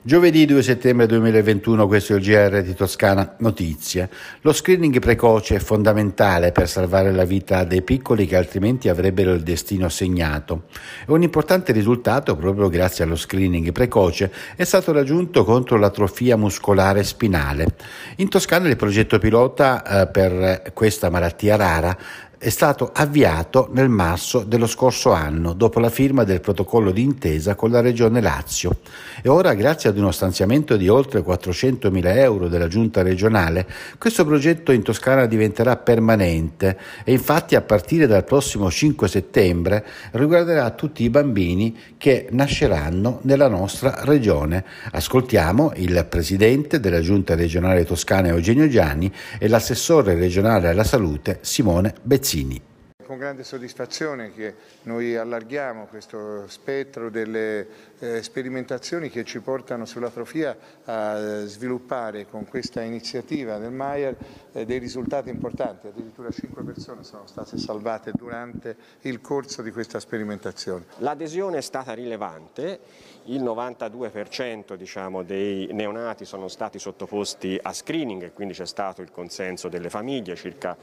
Giovedì 2 settembre 2021, questo è il GR di Toscana Notizie. Lo screening precoce è fondamentale per salvare la vita dei piccoli che altrimenti avrebbero il destino segnato. Un importante risultato, proprio grazie allo screening precoce, è stato raggiunto contro l'atrofia muscolare spinale. In Toscana il progetto pilota eh, per questa malattia rara è stato avviato nel marzo dello scorso anno, dopo la firma del protocollo di intesa con la Regione Lazio. E ora, grazie ad uno stanziamento di oltre 400.000 euro della Giunta regionale, questo progetto in Toscana diventerà permanente e infatti a partire dal prossimo 5 settembre riguarderà tutti i bambini che nasceranno nella nostra regione. Ascoltiamo il presidente della Giunta regionale toscana Eugenio Gianni e l'assessore regionale alla salute Simone Bezzini. চিনি Con grande soddisfazione che noi allarghiamo questo spettro delle eh, sperimentazioni che ci portano sull'atrofia a sviluppare con questa iniziativa del Maier eh, dei risultati importanti, addirittura 5 persone sono state salvate durante il corso di questa sperimentazione. L'adesione è stata rilevante, il 92% diciamo, dei neonati sono stati sottoposti a screening, quindi c'è stato il consenso delle famiglie, circa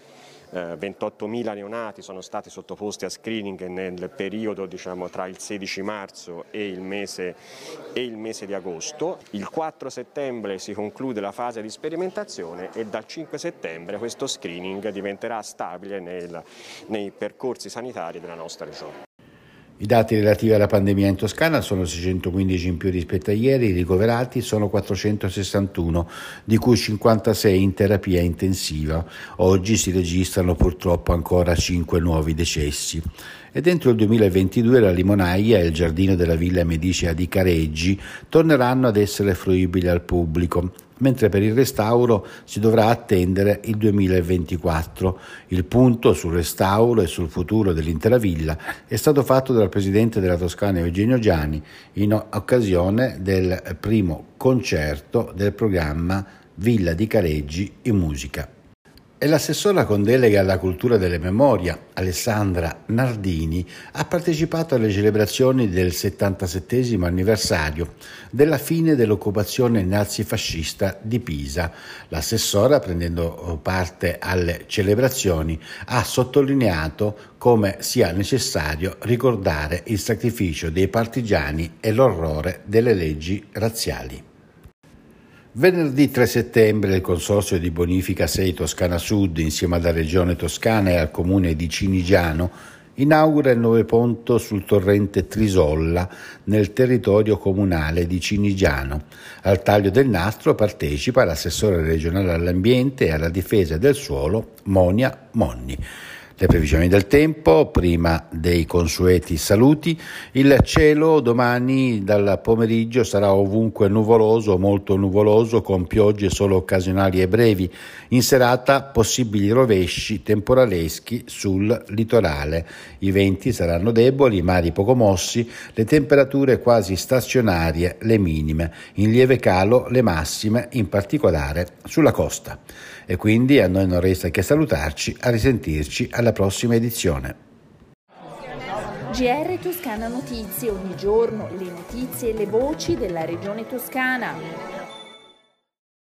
eh, 28.000 neonati sono stati sottoposti a screening nel periodo diciamo, tra il 16 marzo e il, mese, e il mese di agosto. Il 4 settembre si conclude la fase di sperimentazione e dal 5 settembre questo screening diventerà stabile nel, nei percorsi sanitari della nostra regione. I dati relativi alla pandemia in Toscana sono 615 in più rispetto a ieri, i ricoverati sono 461, di cui 56 in terapia intensiva. Oggi si registrano purtroppo ancora 5 nuovi decessi. E dentro il 2022 la limonaia e il giardino della Villa Medicea di Careggi torneranno ad essere fruibili al pubblico mentre per il restauro si dovrà attendere il 2024. Il punto sul restauro e sul futuro dell'intera villa è stato fatto dal presidente della Toscana Eugenio Gianni in occasione del primo concerto del programma Villa di Careggi in musica. E l'assessora con delega alla cultura delle memoria, Alessandra Nardini, ha partecipato alle celebrazioni del 77 anniversario della fine dell'occupazione nazifascista di Pisa. L'assessora, prendendo parte alle celebrazioni, ha sottolineato come sia necessario ricordare il sacrificio dei partigiani e l'orrore delle leggi razziali. Venerdì 3 settembre il Consorzio di Bonifica 6 Toscana Sud, insieme alla Regione Toscana e al Comune di Cinigiano, inaugura il nuovo ponto sul torrente Trisolla nel territorio comunale di Cinigiano. Al taglio del nastro partecipa l'assessore regionale all'ambiente e alla difesa del suolo Monia Monni. Le previsioni del tempo, prima dei consueti saluti. Il cielo domani dal pomeriggio sarà ovunque nuvoloso, molto nuvoloso, con piogge solo occasionali e brevi. In serata possibili rovesci temporaleschi sul litorale. I venti saranno deboli, i mari poco mossi, le temperature quasi stazionarie, le minime. In lieve calo le massime, in particolare sulla costa. E quindi a noi non resta che salutarci, a risentirci alla prossima edizione. GR Toscana Notizie, ogni giorno le notizie e le voci della regione toscana.